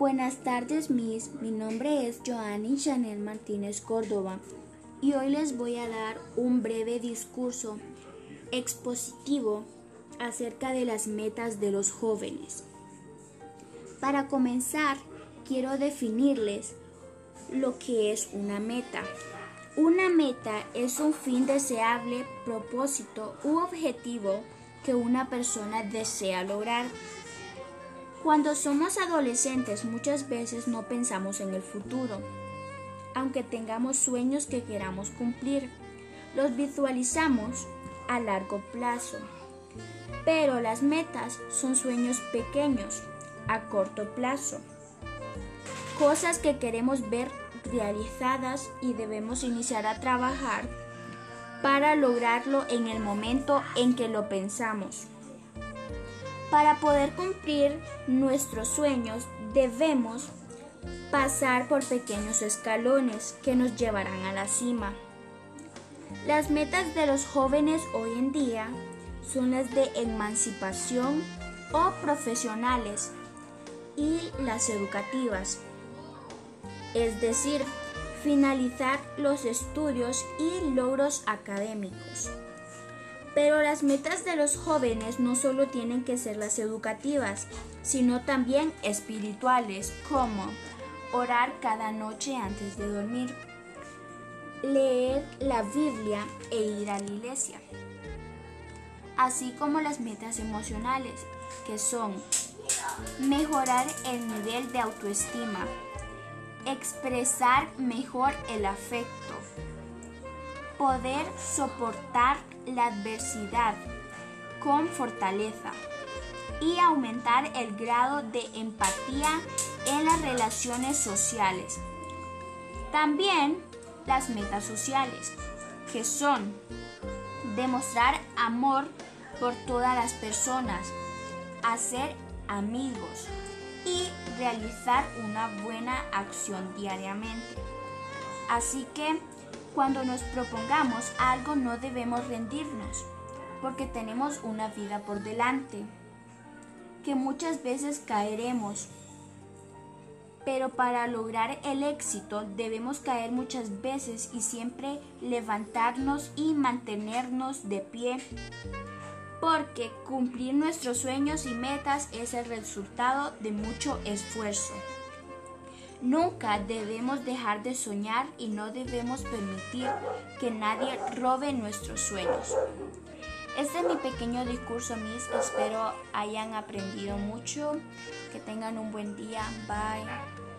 Buenas tardes, Miss. Mi nombre es Joanny Chanel Martínez Córdoba y hoy les voy a dar un breve discurso expositivo acerca de las metas de los jóvenes. Para comenzar, quiero definirles lo que es una meta. Una meta es un fin deseable, propósito u objetivo que una persona desea lograr. Cuando somos adolescentes muchas veces no pensamos en el futuro, aunque tengamos sueños que queramos cumplir. Los visualizamos a largo plazo. Pero las metas son sueños pequeños, a corto plazo. Cosas que queremos ver realizadas y debemos iniciar a trabajar para lograrlo en el momento en que lo pensamos. Para poder cumplir nuestros sueños debemos pasar por pequeños escalones que nos llevarán a la cima. Las metas de los jóvenes hoy en día son las de emancipación o profesionales y las educativas, es decir, finalizar los estudios y logros académicos. Pero las metas de los jóvenes no solo tienen que ser las educativas, sino también espirituales, como orar cada noche antes de dormir, leer la Biblia e ir a la iglesia, así como las metas emocionales, que son mejorar el nivel de autoestima, expresar mejor el afecto, poder soportar la adversidad con fortaleza y aumentar el grado de empatía en las relaciones sociales. También las metas sociales, que son demostrar amor por todas las personas, hacer amigos y realizar una buena acción diariamente. Así que cuando nos propongamos algo no debemos rendirnos, porque tenemos una vida por delante, que muchas veces caeremos. Pero para lograr el éxito debemos caer muchas veces y siempre levantarnos y mantenernos de pie, porque cumplir nuestros sueños y metas es el resultado de mucho esfuerzo. Nunca debemos dejar de soñar y no debemos permitir que nadie robe nuestros sueños. Este es mi pequeño discurso, mis. Espero hayan aprendido mucho. Que tengan un buen día. Bye.